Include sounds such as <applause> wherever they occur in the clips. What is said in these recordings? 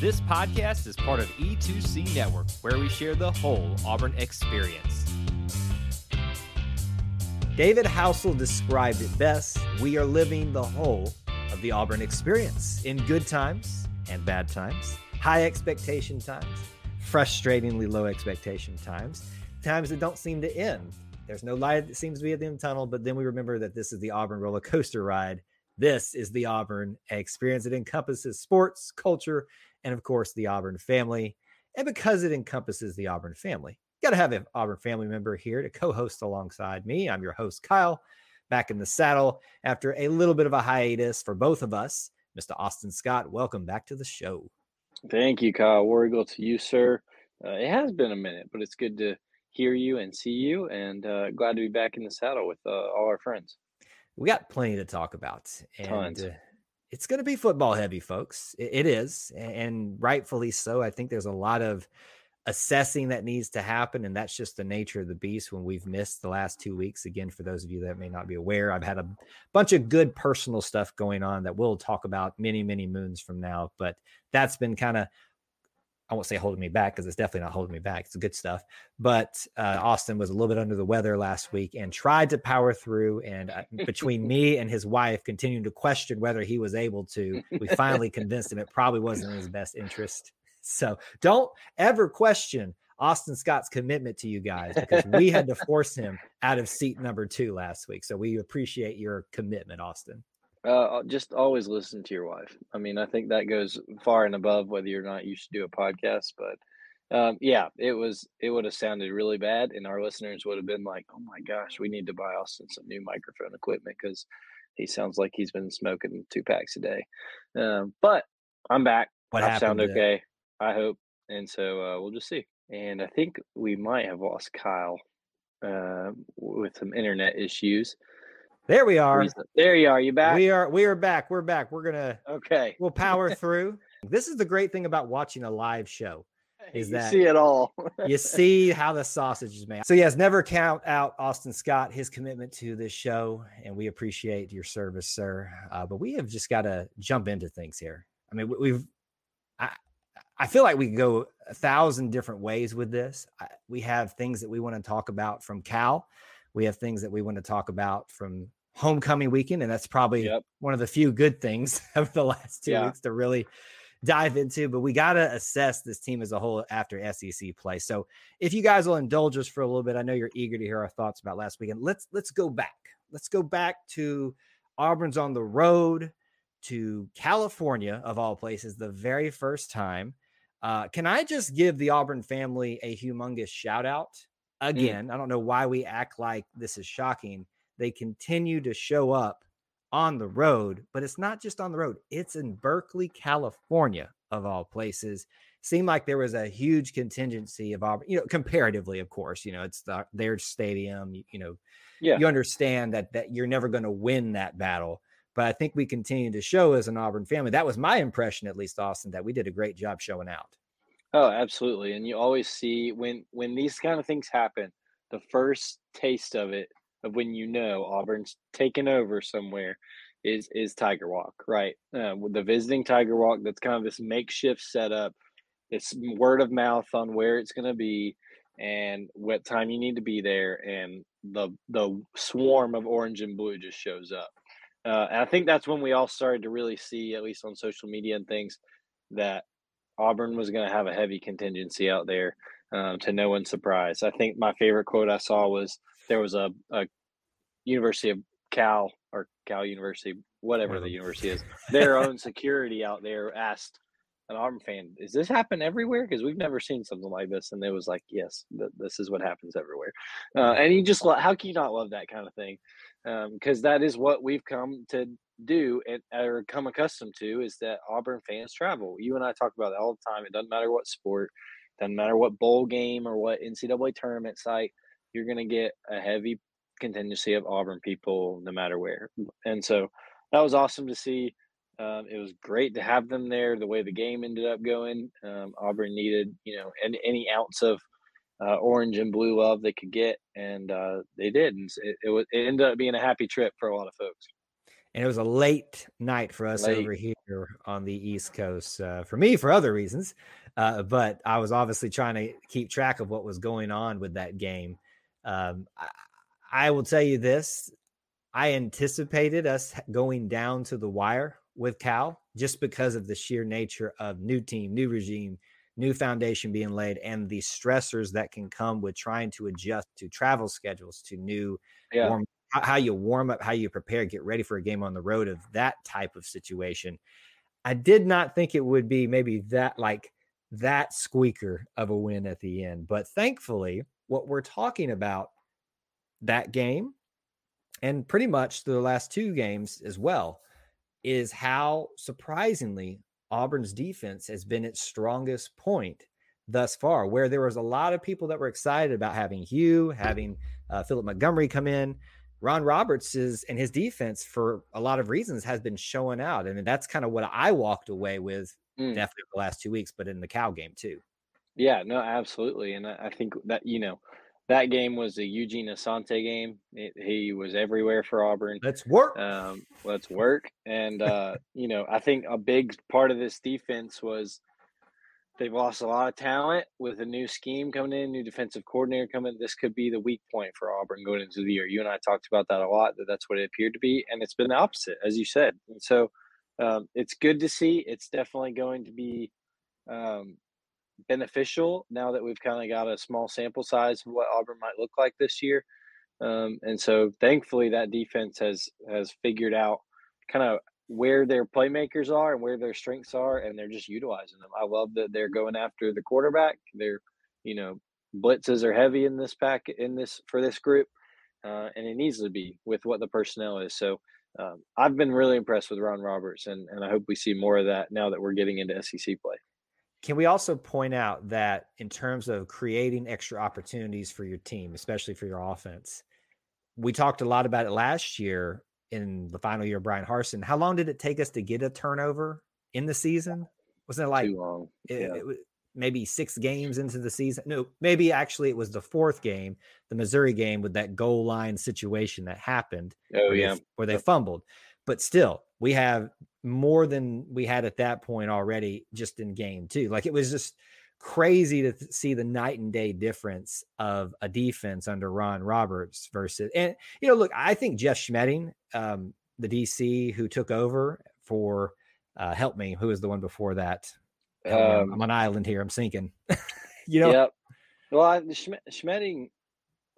This podcast is part of E2C Network, where we share the whole Auburn experience. David Housel described it best. We are living the whole of the Auburn experience in good times and bad times, high expectation times, frustratingly low expectation times, times that don't seem to end. There's no light that seems to be at the end of the tunnel, but then we remember that this is the Auburn roller coaster ride. This is the Auburn experience. It encompasses sports, culture, and of course, the Auburn family. And because it encompasses the Auburn family, got to have an Auburn family member here to co host alongside me. I'm your host, Kyle, back in the saddle after a little bit of a hiatus for both of us. Mr. Austin Scott, welcome back to the show. Thank you, Kyle. War Eagle to you, sir. Uh, it has been a minute, but it's good to hear you and see you, and uh, glad to be back in the saddle with uh, all our friends. We got plenty to talk about, and Tons. It's going to be football heavy, folks. It is, and rightfully so. I think there's a lot of assessing that needs to happen, and that's just the nature of the beast. When we've missed the last two weeks, again, for those of you that may not be aware, I've had a bunch of good personal stuff going on that we'll talk about many, many moons from now. But that's been kind of I won't say holding me back because it's definitely not holding me back. It's good stuff. But uh, Austin was a little bit under the weather last week and tried to power through. And uh, between <laughs> me and his wife continuing to question whether he was able to, we finally convinced him it probably wasn't in his best interest. <laughs> So don't ever question Austin Scott's commitment to you guys because we had to <laughs> force him out of seat number two last week. So we appreciate your commitment, Austin. Uh, just always listen to your wife. I mean, I think that goes far and above whether you're not you should do a podcast. But um, yeah, it was it would have sounded really bad, and our listeners would have been like, "Oh my gosh, we need to buy Austin some new microphone equipment because he sounds like he's been smoking two packs a day." Um, but I'm back. What I sound okay. I hope, and so uh, we'll just see. And I think we might have lost Kyle uh, with some internet issues. There we are. There you are. You back? We are we are back. We're back. We're gonna okay. we'll power through. This is the great thing about watching a live show. <laughs> is you that- see it all? <laughs> You see how the sausage is made. So yes, never count out Austin Scott, his commitment to this show, and we appreciate your service, sir. Uh, but we have just got to jump into things here. I mean, we- we've. I I feel like we could go a thousand different ways with this. I, we have things that we want to talk about from Cal. We have things that we want to talk about from homecoming weekend, and that's probably Yep. one of the few good things <laughs> of the last two Yeah. weeks to really dive into. But we got to assess this team as a whole after SEC play. So if you guys will indulge us for a little bit, I know you're eager to hear our thoughts about last weekend. Let's let's go back. Let's go back to Auburn's on the road to California of all places, the very first time. Uh, can I just give the Auburn family a humongous shout out? Mm. Again, I don't know why we act like this is shocking. They continue to show up on the road, but it's not just on the road, it's in Berkeley, California, of all places. Seemed like there was a huge contingency of Auburn, you know, comparatively, of course, you know, it's the, their stadium, you, you know, Yeah. you understand that that you're never going to win that battle. But I think we continue to show as an Auburn family. That was my impression, at least, Austin, that we did a great job showing out. Oh, absolutely. And you always see when when these kind of things happen, the first taste of it of when you know Auburn's taken over somewhere is is Tiger Walk, right? Uh, the visiting Tiger Walk, that's kind of this makeshift setup. It's word of mouth on where it's going to be and what time you need to be there, and the the swarm of orange and blue just shows up. Uh, and I think that's when we all started to really see, at least on social media and things, that Auburn was going to have a heavy contingency out there um, to no one's surprise. I think my favorite quote I saw was there was a, a University of Cal or Cal University, whatever the university is, their own security out there asked an Auburn fan, "Does this happen everywhere? Because we've never seen something like this." And they was like, "Yes, th- this is what happens everywhere." Uh, and you just lo- how can you not love that kind of thing? Because that is what we've come to do and or come accustomed to is that Auburn fans travel. You and I talk about that all the time. It doesn't matter what sport, doesn't matter what bowl game or what NCAA tournament site, you're going to get a heavy contingency of Auburn people no matter where. And so that was awesome to see. Um, it was great to have them there. The way the game ended up going, um, Auburn needed you know any, any ounce of uh, orange and blue love they could get, and uh, they did. And it, it was it ended up being a happy trip for a lot of folks. and it was a late night for us late. over here on the East Coast. Uh, for me, for other reasons, uh, but I was obviously trying to keep track of what was going on with that game. Um, I, I will tell you this: I anticipated us going down to the wire with Cal just because of the sheer nature of new team, new regime, new foundation being laid, and the stressors that can come with trying to adjust to travel schedules, to new yeah. warm how you warm up, how you prepare, get ready for a game on the road of that type of situation. I did not think it would be maybe that like that squeaker of a win at the end. But thankfully, what we're talking about that game and pretty much the last two games as well is how surprisingly Auburn's defense has been its strongest point thus far, where there was a lot of people that were excited about having Hugh, having uh, Philip Montgomery come in. Ron Roberts is and his defense for a lot of reasons has been showing out. I and mean, that's kind of what I walked away with mm. definitely the last two weeks, but in the Cal game too. Yeah, no, absolutely. And I think that, you know, that game was the Eugene Asante game. It, he was everywhere for Auburn. Let's work. Um, let's work. And, uh, you know, I think a big part of this defense was – They've lost a lot of talent with a new scheme coming in, new defensive coordinator coming. This could be the weak point for Auburn going into the year. You and I talked about that a lot. That that's what it appeared to be, and it's been the opposite, as you said. And so, um, it's good to see. It's definitely going to be um, beneficial now that we've kind of got a small sample size of what Auburn might look like this year. Um, and so, thankfully, that defense has has figured out kind of where their playmakers are and where their strengths are, and they're just utilizing them. I love that they're going after the quarterback. They're, you know, blitzes are heavy in this pack in this for this group, uh, and it needs to be with what the personnel is. So um, I've been really impressed with Ron Roberts, and and I hope we see more of that now that we're getting into SEC play. Can we also point out that in terms of creating extra opportunities for your team, especially for your offense, we talked a lot about it last year in the final year of Bryan Harsin. How long did it take us to get a turnover in the season? Wasn't it like too long? It, yeah. it, maybe six games into the season. No, maybe actually it was the fourth game, the Missouri game, with that goal line situation that happened. Oh where yeah, they, where they fumbled. But still, we have more than we had at that point already, just in game two. Like it was just crazy to th- see the night and day difference of a defense under Ron Roberts versus and you know look I think Jeff Schmedding um, the DC who took over for uh, help me who was the one before that. Um, I'm on island here I'm sinking. <laughs> You know? Yep. Well I, Schmedding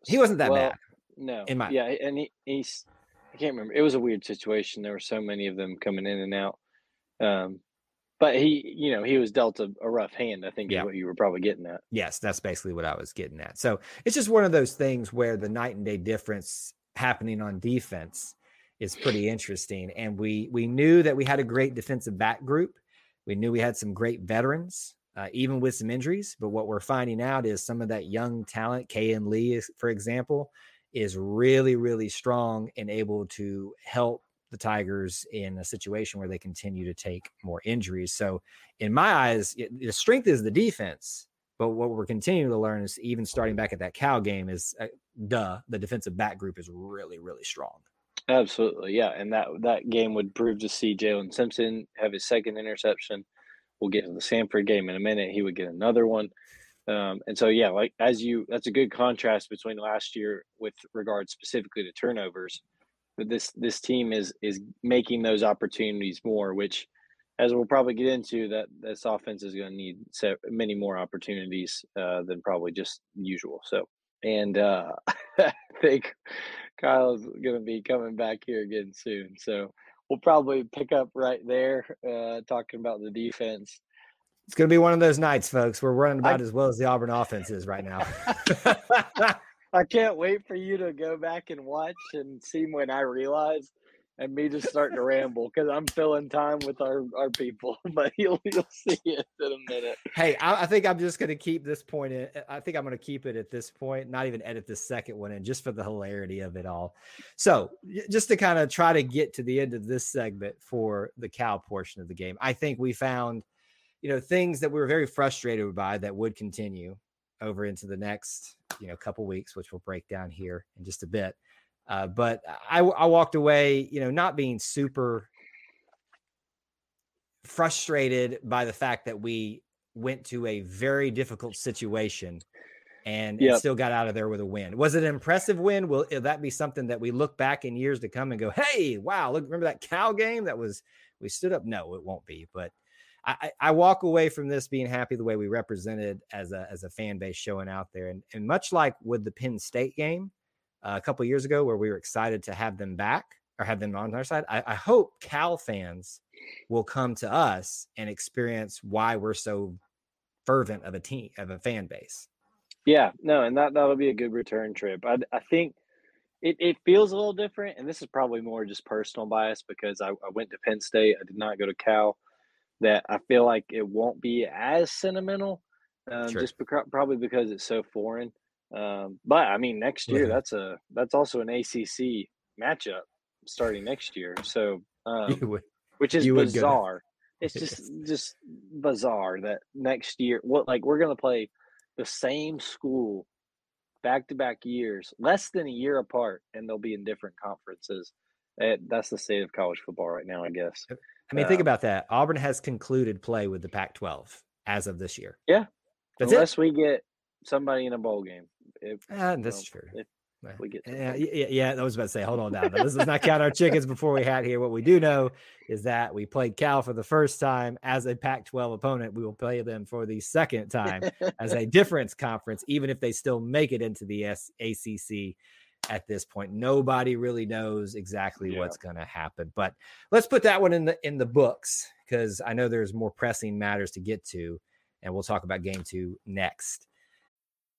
he wasn't that well, bad no. in my yeah and he, he's I can't remember it was a weird situation there were so many of them coming in and out um, but he, you know, he was dealt a, a rough hand. I think yeah. is what you were probably getting at. Yes, that's basically what I was getting at. So it's just one of those things where the night and day difference happening on defense is pretty interesting. And we we knew that we had a great defensive back group. We knew we had some great veterans, uh, even with some injuries. But what we're finding out is some of that young talent, Kayin Lee, for example, is really, really strong and able to help the Tigers in a situation where they continue to take more injuries. So, in my eyes, it, the strength is the defense. But what we're continuing to learn is even starting back at that Cal game is, uh, duh, the defensive back group is really, really strong. Absolutely, yeah, and that that game would prove to see Jaylin Simpson have his second interception. We'll get to the Samford game in a minute. He would get another one. Um, and so, yeah, like as you, that's a good contrast between last year with regard specifically to turnovers but this this team is is making those opportunities more, which as we'll probably get into, that this offense is going to need so many more opportunities uh, than probably just usual. So, and uh, <laughs> I think Kyle's going to be coming back here again soon. So we'll probably pick up right there, uh, talking about the defense. It's going to be one of those nights, folks. We're running about I, as well as the Auburn offense is right now. <laughs> <laughs> I can't wait for you to go back and watch and see when I realize and me just starting to ramble because I'm filling time with our, our people. <laughs> But you'll you'll see it in a minute. Hey, I, I think I'm just going to keep this point. In, I think I'm going to keep it at this point. Not even edit the second one in, just for the hilarity of it all. So, just to kind of try to get to the end of this segment for the Cal portion of the game, I think we found, you know, things that we were very frustrated by that would continue over into the next you know couple weeks which we'll break down here in just a bit Uh, but I, I walked away, you know, not being super frustrated by the fact that we went to a very difficult situation and, yep. and, still got out of there with a win. Was it an impressive win? Will, will, that be something that we look back in years to come and go, "Hey, wow, look, remember that Cal game? That was we stood up." No, it won't be. But I, I walk away from this being happy the way we represented as a as a fan base showing out there, and and much like with the Penn State game uh, a couple years ago, where we were excited to have them back or have them on our side. I, I hope Cal fans will come to us and experience why we're so fervent of a team of a fan base. Yeah, no, and that that'll be a good return trip. I I think it, it feels a little different, and this is probably more just personal bias because I, I went to Penn State. I did not go to Cal. That I feel like it won't be as sentimental, um, sure. just probably because it's so foreign. Um, but I mean, next year yeah. that's a that's also an ACC matchup starting next year. So, um, would, which is bizarre. It's <laughs> just just bizarre that next year, what like we're gonna play the same school back to back years, less than a year apart, and they'll be in different conferences. It, that's the state of college football right now, I guess. I mean, think about that. Auburn has concluded play with the Pac 12 as of this year. Yeah. That's Unless it? we get somebody in a bowl game. If, uh, that's you know, true. If, we get yeah, yeah, yeah, I was about to say, hold on now. This does not count our chickens before we had here. What we do know is that we played Cal for the first time as a Pac 12 opponent. We will play them for the second time as a <laughs> difference conference, even if they still make it into the S- ACC at this point. Nobody really knows exactly yeah. what's going to happen. But let's put that one in the in the books because I know there's more pressing matters to get to, and we'll talk about game two next.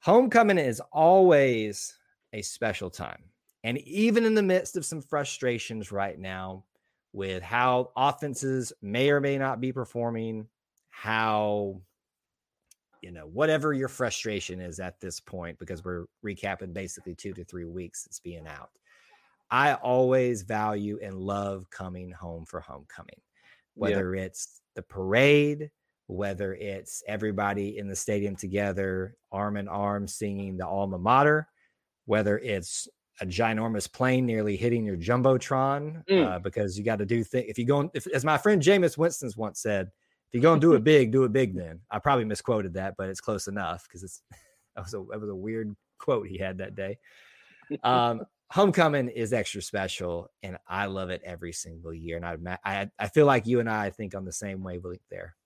Homecoming is always a special time. And even in the midst of some frustrations right now with how offenses may or may not be performing, how, you know, whatever your frustration is at this point, because we're recapping basically two to three weeks it's being out. I always value and love coming home for homecoming, whether yeah. it's the parade, whether it's everybody in the stadium together, arm in arm, singing the alma mater, whether it's a ginormous plane nearly hitting your jumbotron mm. uh, because you got to do things. If you go, if, as my friend Jameis Winston's once said, if you're going to do it <laughs> big, do it big. Then I probably misquoted that, but it's close enough because it's <laughs> that was a that was a weird quote he had that day. Um, <laughs> homecoming is extra special, and I love it every single year. And I I I feel like you and I think on the same wavelength there.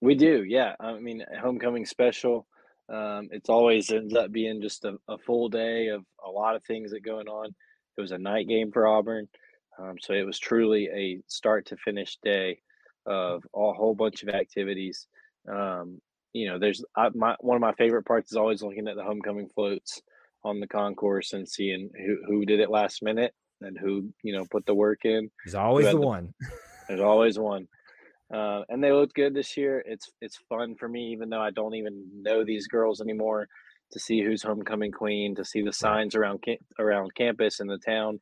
We do, yeah. I mean, homecoming special. Um, it's always ends up being just a, a, full day of a lot of things that going on. It was a night game for Auburn, um, so it was truly a start to finish day of a whole bunch of activities. Um, you know, there's I, my one of my favorite parts is always looking at the homecoming floats on the concourse and seeing who who did it last minute and who you know put the work in. There's always the, the one. There's always one. Uh, and they looked good this year. It's it's fun for me, even though I don't even know these girls anymore, to see who's homecoming queen, to see the signs around around campus and the town,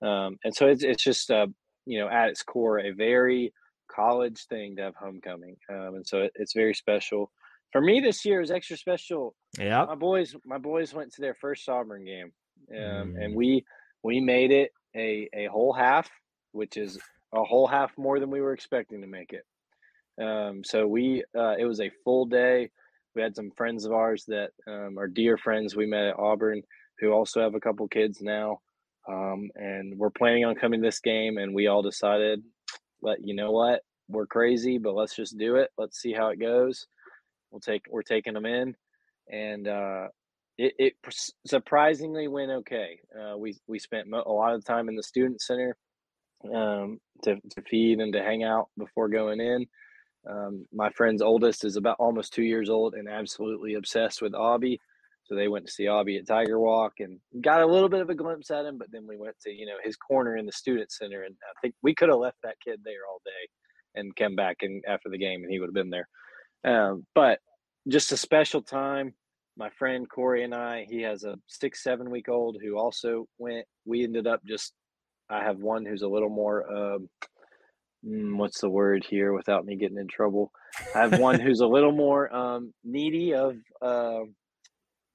um, and so it's it's just uh, you know at its core a very college thing to have homecoming, um, and so it, it's very special. For me, this year is extra special. Yeah, my boys my boys went to their first Auburn game, um, mm. and we we made it a a whole half, which is a whole half more than we were expecting to make it. Um, so we uh, it was a full day. We had some friends of ours that um, are dear friends we met at Auburn who also have a couple kids now, um, and we're planning on coming this game. And we all decided, let you know what, we're crazy, but let's just do it. Let's see how it goes. We'll take we're taking them in, and uh, it, it surprisingly went okay. Uh, we we spent a lot of time in the student center um, to, to feed and to hang out before going in. Um, my friend's oldest is about almost two years old and absolutely obsessed with Aubie. So they went to see Aubie at Tiger Walk and got a little bit of a glimpse at him. But then we went to you know his corner in the student center, and I think we could have left that kid there all day and come back and after the game, and he would have been there. Um, but just a special time. My friend Corey and I, he has a six, seven week old who also went. We ended up just, I have one who's a little more, um, mm, what's the word here without me getting in trouble? I have one <laughs> who's a little more um, needy of uh,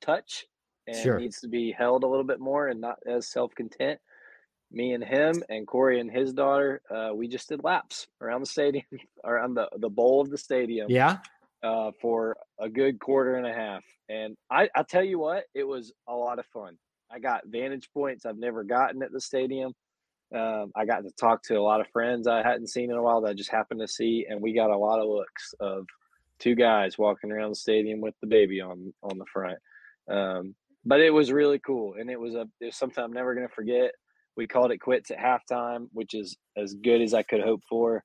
touch and sure. needs to be held a little bit more and not as self content. Me and him and Corey and his daughter, uh, we just did laps around the stadium, <laughs> around the, the bowl of the stadium. Yeah uh, for a good quarter and a half. And I, I tell you what, it was a lot of fun. I got vantage points I've never gotten at the stadium. Um, I got to talk to a lot of friends I hadn't seen in a while that I just happened to see, and we got a lot of looks of two guys walking around the stadium with the baby on on the front. Um, but it was really cool, and it was a it was something I'm never to forget. We called it quits at halftime, which is as good as I could hope for,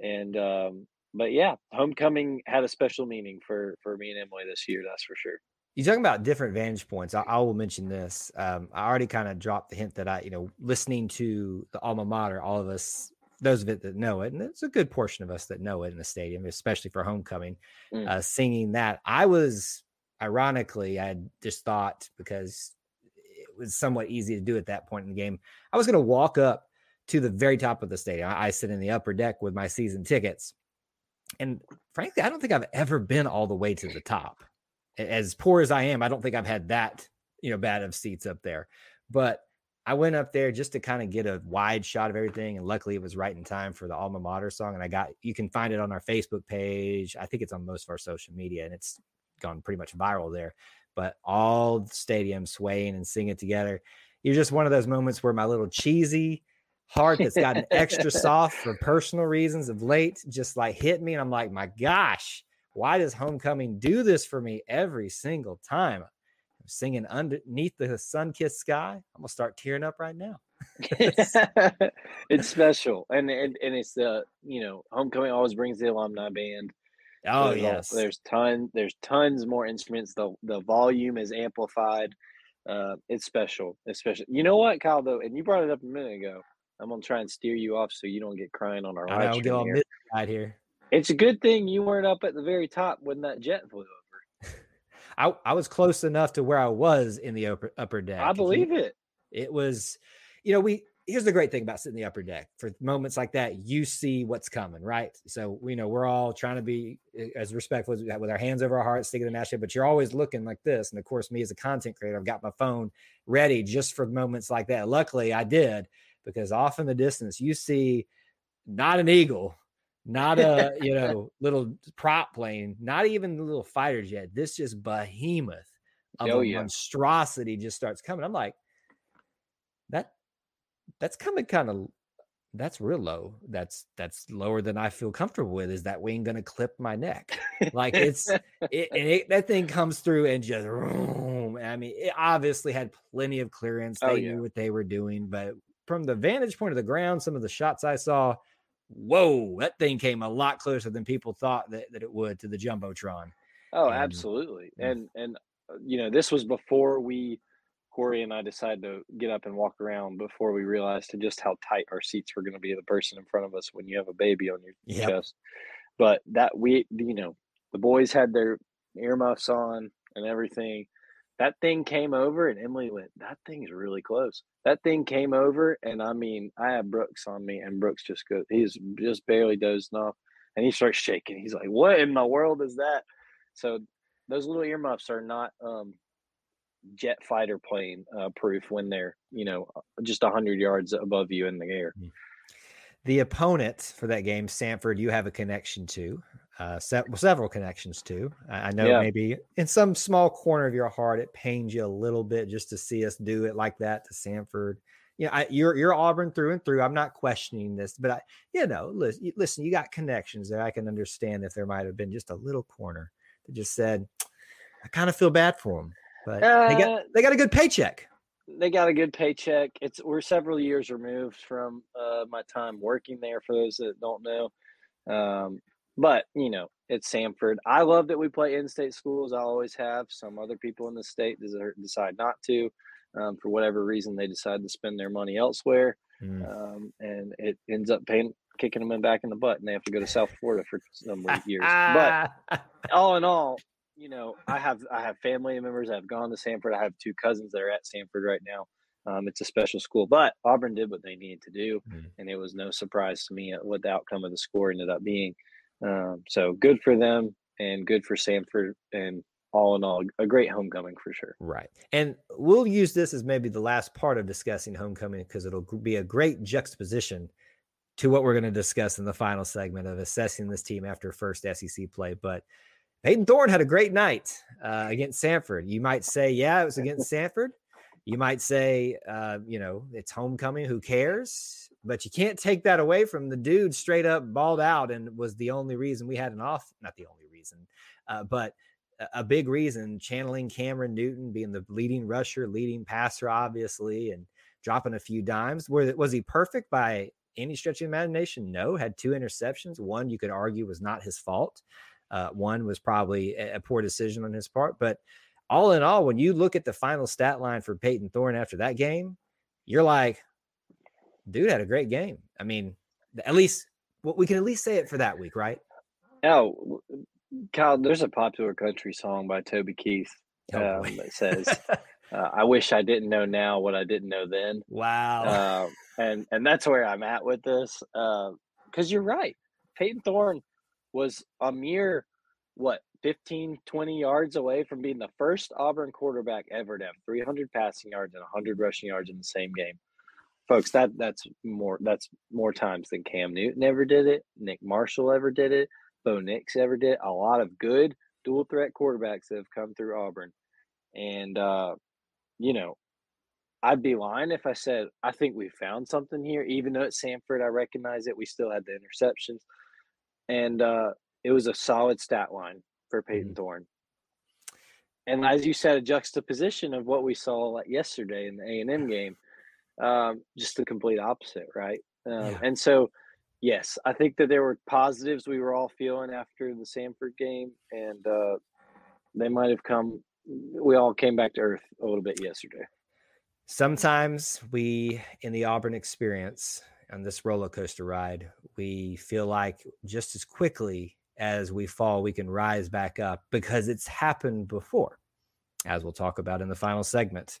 and um, but yeah, homecoming had a special meaning for for me and Emily this year. That's for sure. You talking about different vantage points? I, I will mention this. Um, I already kind of dropped the hint that I, you know, listening to the alma mater, all of us, those of it that know it, and it's a good portion of us that know it in the stadium, especially for homecoming, mm. uh, singing that. I was, ironically, I just thought because it was somewhat easy to do at that point in the game, I was going to walk up to the very top of the stadium. I, I sit in the upper deck with my season tickets and frankly, I don't think I've ever been all the way to the top. As poor as I am, I don't think I've had that, you know, bad of seats up there. But I went up there just to kind of get a wide shot of everything. And luckily it was right in time for the alma mater song. And I got you can find it on our Facebook page. I think it's on most of our social media and it's gone pretty much viral there. But all the stadium swaying and singing together. You're just one of those moments where my little cheesy heart that's gotten extra <laughs> soft for personal reasons of late just like hit me. And I'm like, my gosh, why does homecoming do this for me every single time? I'm singing underneath the sun kissed sky. I'm gonna start tearing up right now. <laughs> it's special. And, and and it's the you know, homecoming always brings the alumni band. Oh there's yes. A, there's tons there's tons more instruments. The the volume is amplified. Uh, it's special, especially. You know what, Kyle? Though, and you brought it up a minute ago. I'm gonna try and steer you off so you don't get crying on our live I'll get all right here. It's a good thing you weren't up at the very top when that jet flew over. <laughs> I, I was close enough to where I was in the upper upper deck. I believe it. It was, you know, we here's the great thing about sitting in the upper deck for moments like that you see what's coming right so we know we're all trying to be eh, as respectful as we with our hands over our hearts sticking the national but you're always looking like this and of course me as a content creator i've got my phone ready just for moments like that luckily i did because off in the distance you see not an eagle, not a you know little prop plane, not even the little fighter jet. This just behemoth of oh, a yeah. monstrosity just starts coming. I'm like, that that's coming kind of that's real low. That's that's lower than I feel comfortable with. Is that wing going to clip my neck? Like it's <laughs> it, and it, that thing comes through and just. I mean, it obviously had plenty of clearance. Oh, they oh, yeah. knew what they were doing, but from the vantage point of the ground, some of the shots I saw, whoa, that thing came a lot closer than people thought that, that it would to the jumbotron. Oh, and, absolutely. And and uh, you know, this was before we Corey and I decided to get up and walk around before we realized to just how tight our seats were going to be the person in front of us when you have a baby on your yep. chest. But that we, you know, the boys had their earmuffs on and everything that thing came over and Emily went, That thing's really close. That thing came over and I mean, I have Brooks on me and Brooks just goes he's just barely dozing off and he starts shaking. He's like, What in the world is that? So those little earmuffs are not um, jet fighter plane uh, proof when they're, you know, just hundred yards above you in the air. Mm. The opponent for that game, Samford, you have a connection to uh, se- several connections to. I, I know yeah. maybe in some small corner of your heart, it pains you a little bit just to see us do it like that to Samford. You know, I, you're you're Auburn through and through. I'm not questioning this, but I, you know, listen, listen, you got connections that I can understand if there might have been just a little corner that just said, I kind of feel bad for them, but uh, they got uh they got a good paycheck. They got a good paycheck. It's we're several years removed from uh, my time working there. For those that don't know, um, but you know, it's Samford. I love that we play in-state schools. I always have. Some other people in the state decide not to, um, for whatever reason. They decide to spend their money elsewhere, mm. um, and it ends up paying, kicking them in back in the butt, and they have to go to South Florida for some years. but <laughs> all in all, you know, I have I have family members that have gone to Samford. I have two cousins that are at Samford right now. Um, it's a special school, but Auburn did what they needed to do, mm. and it was no surprise to me what the outcome of the score ended up being. Um, so good for them and good for Samford and all in all, a great homecoming for sure. Right. And we'll use this as maybe the last part of discussing homecoming because it'll be a great juxtaposition to what we're going to discuss in the final segment of assessing this team after first SEC play. But Peyton Thorne had a great night uh, against Samford. You might say, yeah, it was against <laughs> Samford. You might say, uh, you know, it's homecoming. Who cares? But you can't take that away from the dude straight up balled out and was the only reason we had an off. Not the only reason, uh, but a big reason channeling Cameron Newton being the leading rusher, leading passer, obviously, and dropping a few dimes. Were, was he perfect by any stretch of imagination? No, had two interceptions. One you could argue was not his fault. Uh, one was probably a, a poor decision on his part. But all in all, when you look at the final stat line for Peyton Thorne after that game, you're like, dude had a great game. I mean, at least well, we can at least say it for that week, right? Oh, Kyle, there's a popular country song by Toby Keith oh, um, that says, <laughs> uh, "I wish I didn't know now what I didn't know then." Wow. Uh, <laughs> and and that's where I'm at with this, because uh, you're right. Peyton Thorne was a mere what 15 20 yards away from being the first auburn quarterback ever to have 300 passing yards and 100 rushing yards in the same game folks that that's more that's more times than cam newton ever did it nick marshall ever did it bo nix ever did a lot of good dual threat quarterbacks that have come through auburn and uh you know i'd be lying if i said i think we found something here even though it's samford i recognize it we still had the interceptions and uh, it was a solid stat line for Peyton mm-hmm. Thorne. And as you said, a juxtaposition of what we saw yesterday in the A and M game, um, just the complete opposite, right? Um, yeah. And so, yes, I think that there were positives we were all feeling after the Samford game, and uh, they might have come. We all came back to earth a little bit yesterday. Sometimes we, in the Auburn experience, on this roller coaster ride, we feel like just as quickly as we fall, we can rise back up because it's happened before, as we'll talk about in the final segment.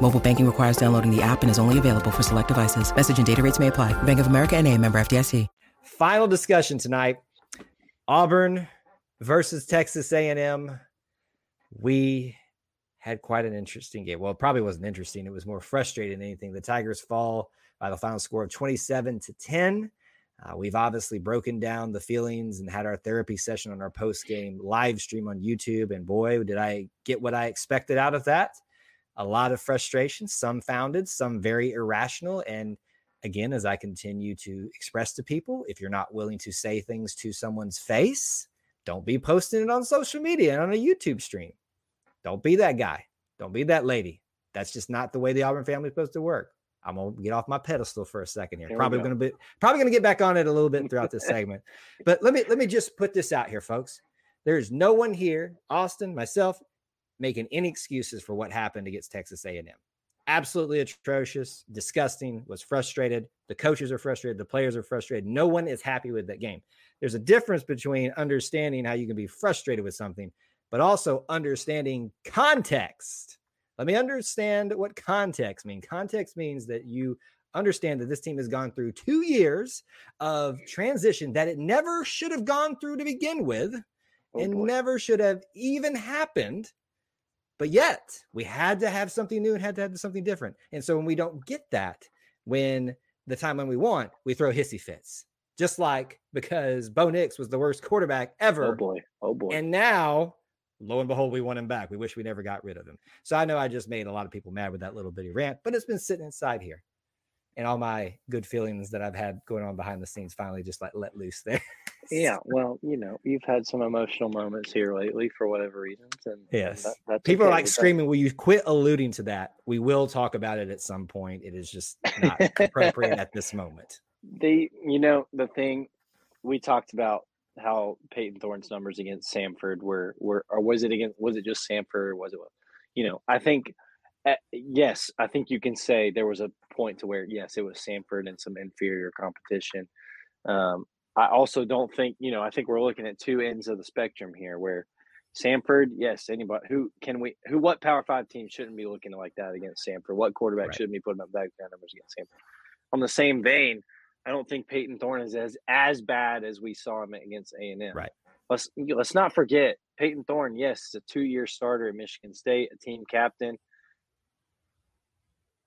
Mobile banking requires downloading the app and is only available for select devices. Message and data rates may apply. Bank of America and a member FDIC. Final discussion tonight. Auburn versus Texas A&M. We had quite an interesting game. Well, it probably wasn't interesting. It was more frustrating than anything. The Tigers fall by the final score of 27 to 10. Uh, we've obviously broken down the feelings and had our therapy session on our post game live stream on YouTube. And boy, did I get what I expected out of that. A lot of frustration, some founded, some very irrational. And again, as I continue to express to people, if you're not willing to say things to someone's face, don't be posting it on social media and on a YouTube stream. Don't be that guy. Don't be that lady. That's just not the way the Auburn family is supposed to work. I'm gonna get off my pedestal for a second here. probably go. gonna be probably gonna get back on it a little bit throughout this <laughs> segment. But let me let me just put this out here, folks. There's no one here, Austin, myself, making any excuses for what happened against Texas A&M. Absolutely atrocious, disgusting. Was frustrated. The coaches are frustrated. The players are frustrated. No one is happy with that game. There's a difference between understanding how you can be frustrated with something but also understanding context. Let me understand what context means. Context means that you understand that this team has gone through two years of transition that it never should have gone through to begin with oh, and boy. never should have even happened. But yet we had to have something new and had to have something different. And so when we don't get that, when the time when we want, we throw hissy fits. just like because Bo Nix was the worst quarterback oh, ever. Oh boy. Oh boy. And now, lo and behold, we want him back. We wish we never got rid of him. So I know I just made a lot of people mad with that little bitty rant, but it's been sitting inside here. And all my good feelings that I've had going on behind the scenes finally just like let loose there. <laughs> yeah, well, you know, you've had some emotional moments here lately for whatever reasons, and yes, and that, people okay. are like screaming, "Will you quit alluding to that?" We will talk about it at some point. It is just not appropriate at this moment. <laughs> The you know the thing we talked about how Peyton Thorne's numbers against Samford were were or was it against was it just Samford or was it you know I think uh, yes I think you can say there was a point to where yes it was Samford and some inferior competition. Um, I also don't think you know I think we're looking at two ends of the spectrum here where Samford yes anybody who can we who what Power Five team shouldn't be looking like that against Samford what quarterback right. shouldn't be putting up that kind of numbers against Samford. On the same vein I don't think Peyton Thorne is as as bad as we saw him against A and M. Right. Let's let's not forget Peyton Thorne. Yes, a two year starter at Michigan State, a team captain.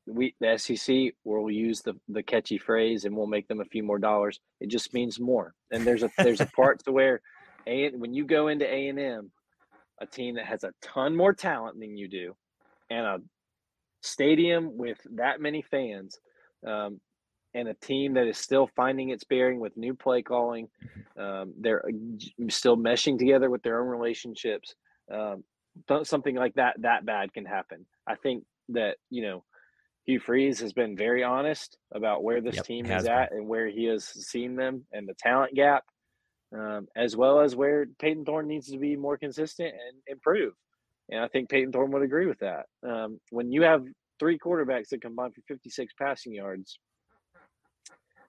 We the SEC will use the the catchy phrase, and we'll make them a few more dollars. It just means more. And there's a there's a <laughs> part to where, a when you go into A and M, a team that has a ton more talent than you do, and a stadium with that many fans, um, and a team that is still finding its bearing with new play calling. Mm-hmm. Um, they're uh, still meshing together with their own relationships. Um, something like that that bad can happen. I think that you know Hugh Freeze has been very honest about where this yep, team is been. at and where he has seen them and the talent gap, um, as well as where Peyton Thorne needs to be more consistent and improve. And I think Peyton Thorne would agree with that. Um, when you have three quarterbacks that combine for 56 passing yards,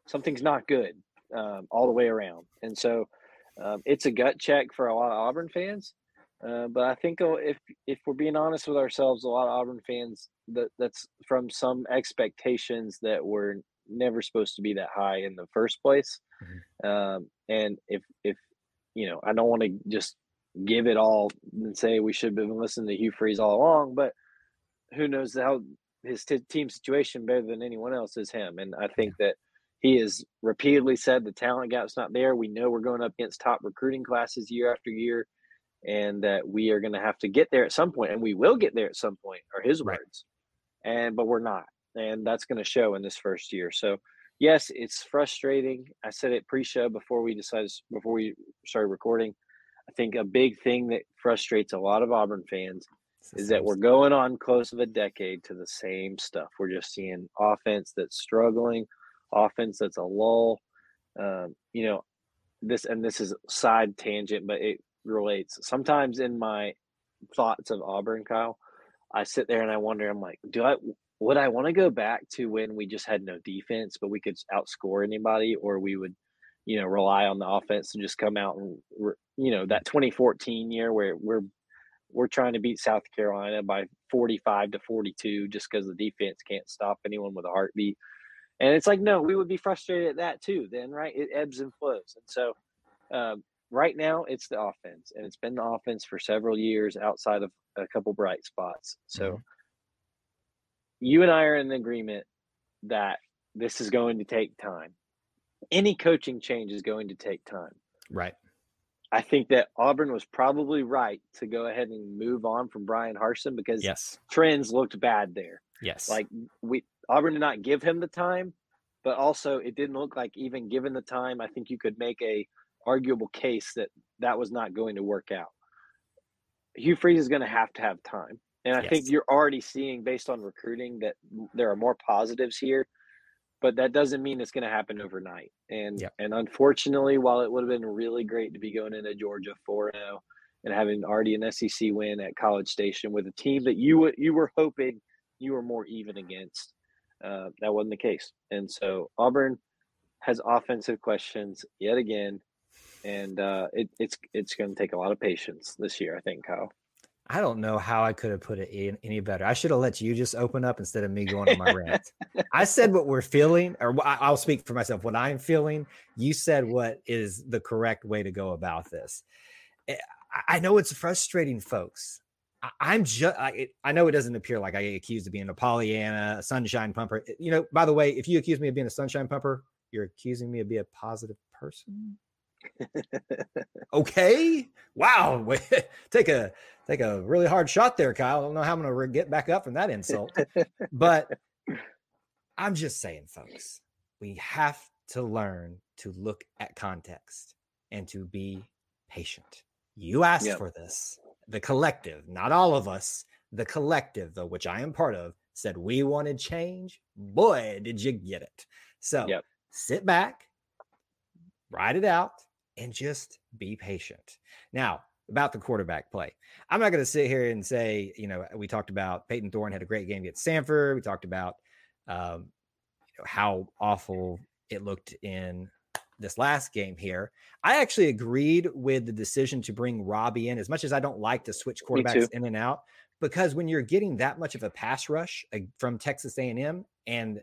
something's not good um, all the way around. And so um, it's a gut check for a lot of Auburn fans. Uh, but I think uh, if if we're being honest with ourselves, a lot of Auburn fans that that's from some expectations that were never supposed to be that high in the first place. Mm-hmm. Um, and if if you know, I don't want to just give it all and say we should have been listening to Hugh Freeze all along, but who knows how his t- team situation better than anyone else is him. And I think that he has repeatedly said the talent gap's not there. We know we're going up against top recruiting classes year after year, and that we are going to have to get there at some point, and we will get there at some point, are his right. words. And but we're not, and that's going to show in this first year. So, yes, it's frustrating. I said it pre-show before we decided before we started recording. I think a big thing that frustrates a lot of Auburn fans is that we're going on close of a decade to the same stuff. We're just seeing offense that's struggling offense that's a lull. Um, you know, this and this is side tangent, but it relates. Sometimes in my thoughts of Auburn, Kyle, I sit there and I wonder, I'm like, do I would I want to go back to when we just had no defense, but we could outscore anybody, or we would, you know, rely on the offense to just come out and, you know, that 2014 year where we're we're trying to beat South Carolina by 45 to 42 just because the defense can't stop anyone with a heartbeat. And it's like, no, we would be frustrated at that too, then, right? It ebbs and flows. And so um, right now, it's the offense, and it's been the offense for several years outside of a couple bright spots. So mm-hmm. you and I are in agreement that this is going to take time. Any coaching change is going to take time. Right. I think that Auburn was probably right to go ahead and move on from Bryan Harsin because yes. trends looked bad there. Yes. Like we Auburn did not give him the time, but also it didn't look like even given the time, I think you could make a arguable case that that was not going to work out. Hugh Freeze is going to have to have time. And I yes. think you're already seeing based on recruiting that there are more positives here, but that doesn't mean it's going to happen overnight. And yep. and unfortunately, while it would have been really great to be going into Georgia 4-0 and having already an SEC win at College Station with a team that you you were hoping you were more even against, uh, that wasn't the case. And so Auburn has offensive questions yet again, and uh, it, it's it's going to take a lot of patience this year, I think, Kyle. I don't know how I could have put it any better. I should have let you just open up instead of me going on my rant. <laughs> I said what we're feeling, or I'll speak for myself. What I'm feeling, you said what is the correct way to go about this. Eh, I know it's frustrating, folks. I'm just, I, I, know it doesn't appear like I get accused of being a Pollyanna, a sunshine pumper. You know, by the way, if you accuse me of being a sunshine pumper, you're accusing me of being a positive person? <laughs> okay. Wow. <laughs> take a take a really hard shot there, Kyle. I don't know how I'm gonna get back up from that insult. but I'm just saying, folks, we have to learn to look at context and to be patient. You asked yep. for this. The collective, not all of us, the collective, though, which I am part of, said we wanted change. Boy, did you get it. So yep. sit back, write it out, and just be patient. Now, about the quarterback play. I'm not going to sit here and say, you know, we talked about Peyton Thorne had a great game against Samford. We talked about um, you know, how awful it looked in this last game here. I actually agreed with the decision to bring Robbie in, as much as I don't like to switch quarterbacks in and out, because when you're getting that much of a pass rush uh, from Texas A&M, and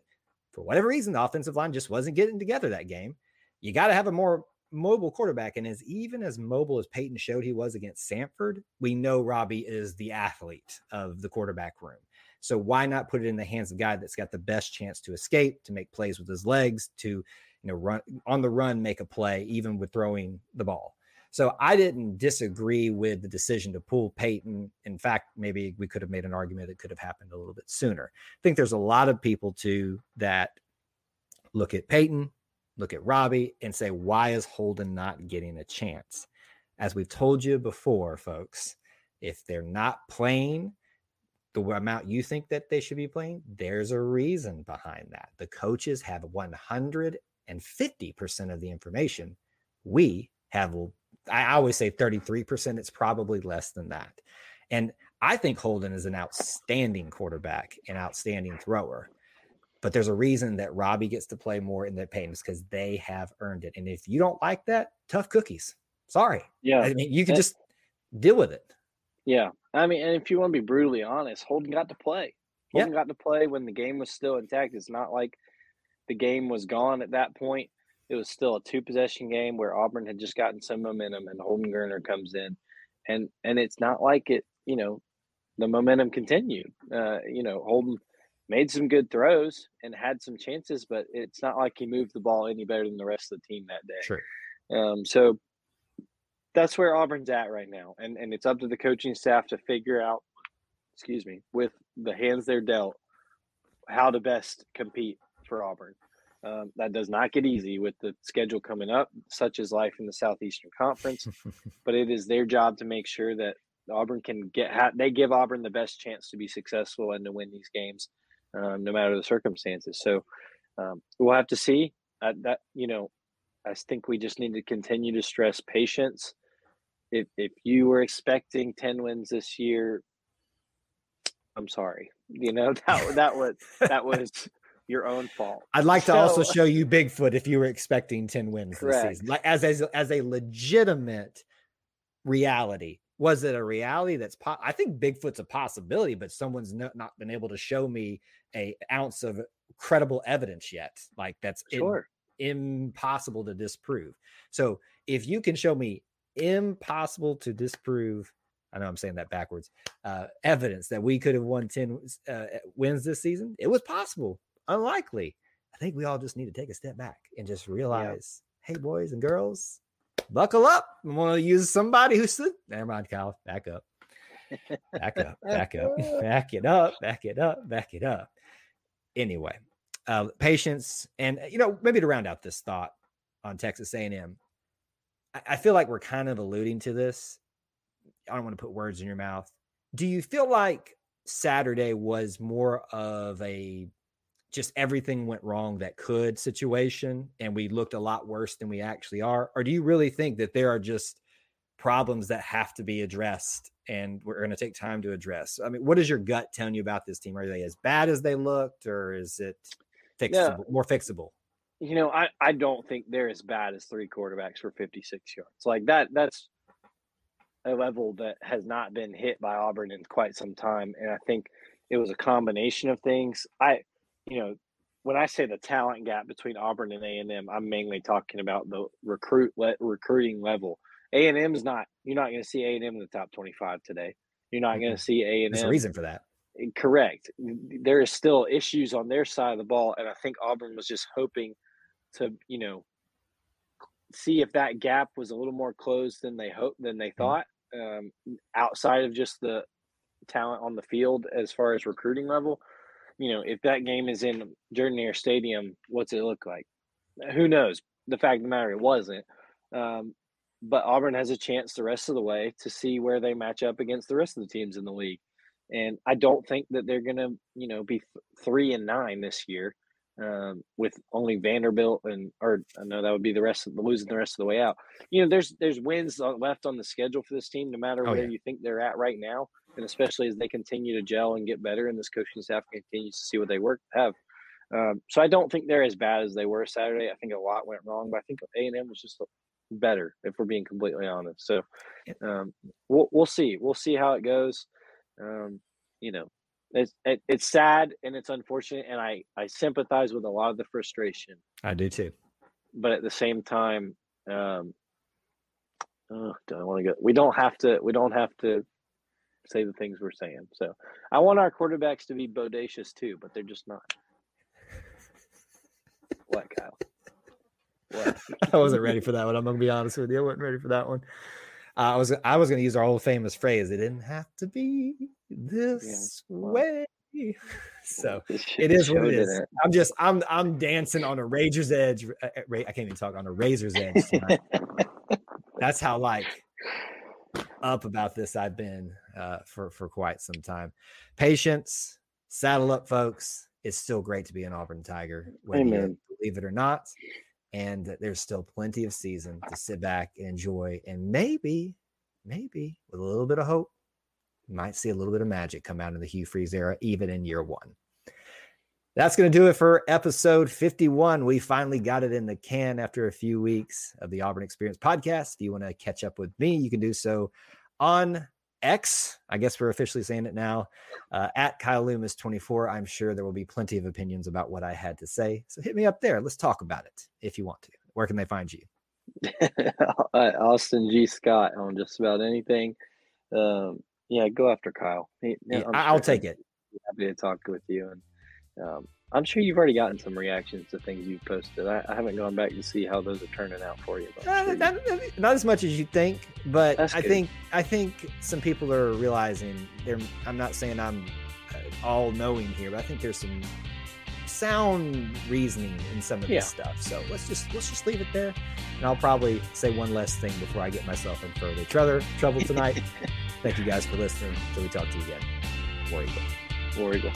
for whatever reason the offensive line just wasn't getting together that game, you got to have a more mobile quarterback. And as even as mobile as Peyton showed he was against Samford, we know Robbie is the athlete of the quarterback room. So why not put it in the hands of a guy that's got the best chance to escape, to make plays with his legs, to you know run on the run, make a play, even with throwing the ball. So I didn't disagree with the decision to pull Peyton. In fact, maybe we could have made an argument that could have happened a little bit sooner. I think there's a lot of people too that look at Peyton, look at Robbie, and say, why is Holden not getting a chance? As we've told you before, folks, if they're not playing the amount you think that they should be playing, there's a reason behind that. The coaches have 150% of the information. We have, I always say 33%. It's probably less than that. And I think Holden is an outstanding quarterback, an outstanding thrower. But there's a reason that Robbie gets to play more in their payments because they have earned it. And if you don't like that, tough cookies. Sorry. Yeah. I mean, you can just deal with it. Yeah. I mean, and if you want to be brutally honest, Holden got to play. Holden got to play when the game was still intact. It's not like the game was gone at that point. It was still a two possession game where Auburn had just gotten some momentum and Holden Geriner comes in. And and it's not like it, you know, the momentum continued. Uh, you know, Holden made some good throws and had some chances, but it's not like he moved the ball any better than the rest of the team that day. Sure. Um, so that's where Auburn's at right now, and and it's up to the coaching staff to figure out, excuse me, with the hands they're dealt, how to best compete for Auburn. Um, that does not get easy with the schedule coming up, such as life in the Southeastern Conference. <laughs> but it is their job to make sure that Auburn can get. they give Auburn the best chance to be successful and to win these games um, no matter the circumstances. So um, we'll have to see. Uh, that you know, I think we just need to continue to stress patience. If if you were expecting ten wins this year, I'm sorry. You know <laughs> that that was that was <laughs> your own fault. I'd like to so, also show you Bigfoot if you were expecting ten wins correct. this season, like as as as a legitimate reality was it a reality that's po- i think bigfoot's a possibility but someone's not, not been able to show me a ounce of credible evidence yet like that's sure. in, impossible to disprove so if you can show me impossible to disprove i know i'm saying that backwards uh, evidence that we could have won 10 uh, wins this season it was possible unlikely i think we all just need to take a step back and just realize yeah. hey boys and girls buckle up. I'm going to use somebody who said, never mind, Kyle, back up. Back up, back up, <laughs> back it up, back it up, back it up. Anyway, uh, patience, and you know, maybe to round out this thought on Texas A&M, I, I feel like we're kind of alluding to this. I don't want to put words in your mouth. Do you feel like Saturday was more of a just everything went wrong that could situation and we looked a lot worse than we actually are? Or do you really think that there are just problems that have to be addressed and we're going to take time to address? I mean, what is your gut telling you about this team? Are they as bad as they looked or is it fixable, yeah. more fixable? You know, I, I don't think they're as bad as three quarterbacks for 56 yards. Like that, that's a level that has not been hit by Auburn in quite some time. And I think it was a combination of things. I, you know, when I say the talent gap between Auburn and A and M, I'm mainly talking about the recruit le- recruiting level. A and M is not. You're not going to see A and M in the top 25 today. You're not going to see A and M. There's a reason for that. Eh, correct. There is still issues on their side of the ball, and I think Auburn was just hoping to you know see if that gap was a little more closed than they hoped than they mm-hmm. thought um, outside of just the talent on the field as far as recruiting level. You know, if that game is in Jordan Hare Stadium, what's it look like? Who knows? The fact of the matter, it wasn't. Um, but Auburn has a chance the rest of the way to see where they match up against the rest of the teams in the league. And I don't think that they're going to, you know, be three and nine this year um, with only Vanderbilt and or I know that would be the rest of the losing the rest of the way out. You know, there's there's wins left on the schedule for this team, no matter oh, where yeah. you think they're at right now, and especially as they continue to gel and get better, and this coaching staff continues to see what they work have. Um, so I don't think they're as bad as they were Saturday. I think a lot went wrong, but I think A and M was just better, if we're being completely honest. So um, we'll we'll see. We'll see how it goes. Um, you know, it's it, it's sad and it's unfortunate, and I I sympathize with a lot of the frustration. I do too. But at the same time, um, oh, don't want to go. We don't have to. We don't have to say the things we're saying. So I want our quarterbacks to be bodacious too, but they're just not. <laughs> what, Kyle? What? I wasn't ready for that one. I'm gonna be honest with you. I wasn't ready for that one. Uh, I was I was gonna use our old famous phrase. It didn't have to be this yeah. way. <laughs> So it is what it is. I'm just I'm I'm dancing on a razor's edge. Uh, uh, I can't even talk on a razor's edge. <laughs> That's how like up about this I've been uh, for for quite some time. Patience, saddle up, folks. It's still great to be an Auburn Tiger, whether Amen. you believe it or not. And there's still plenty of season to sit back and enjoy, and maybe, maybe with a little bit of hope, you might see a little bit of magic come out in the Hugh Freeze era, even in year one. That's going to do it for episode 51. We finally got it in the can after a few weeks of the Auburn Experience podcast. If you want to catch up with me, you can do so on X. I guess we're officially saying it now. Uh, at Kyle Loomis 24. I'm sure there will be plenty of opinions about what I had to say. So hit me up there. Let's talk about it if you want to. Where can they find you? <laughs> Austin G. Scott on just about anything. Um, yeah, go after Kyle. He, yeah, I'll take it. Happy to talk with you, and um, I'm sure you've already gotten some reactions to things you've posted. I, I, haven't gone back to see how those are turning out for you. Uh, sure not, not, as much as you think, but I think I think some people are realizing. They're, I'm not saying I'm uh, all knowing here, but I think there's some sound reasoning in some of this stuff. So let's just let's just leave it there, and I'll probably say one less thing before I get myself in further trouble trouble tonight. <laughs> Thank you guys for listening. Until we talk to you again. War Eagle. War Eagle.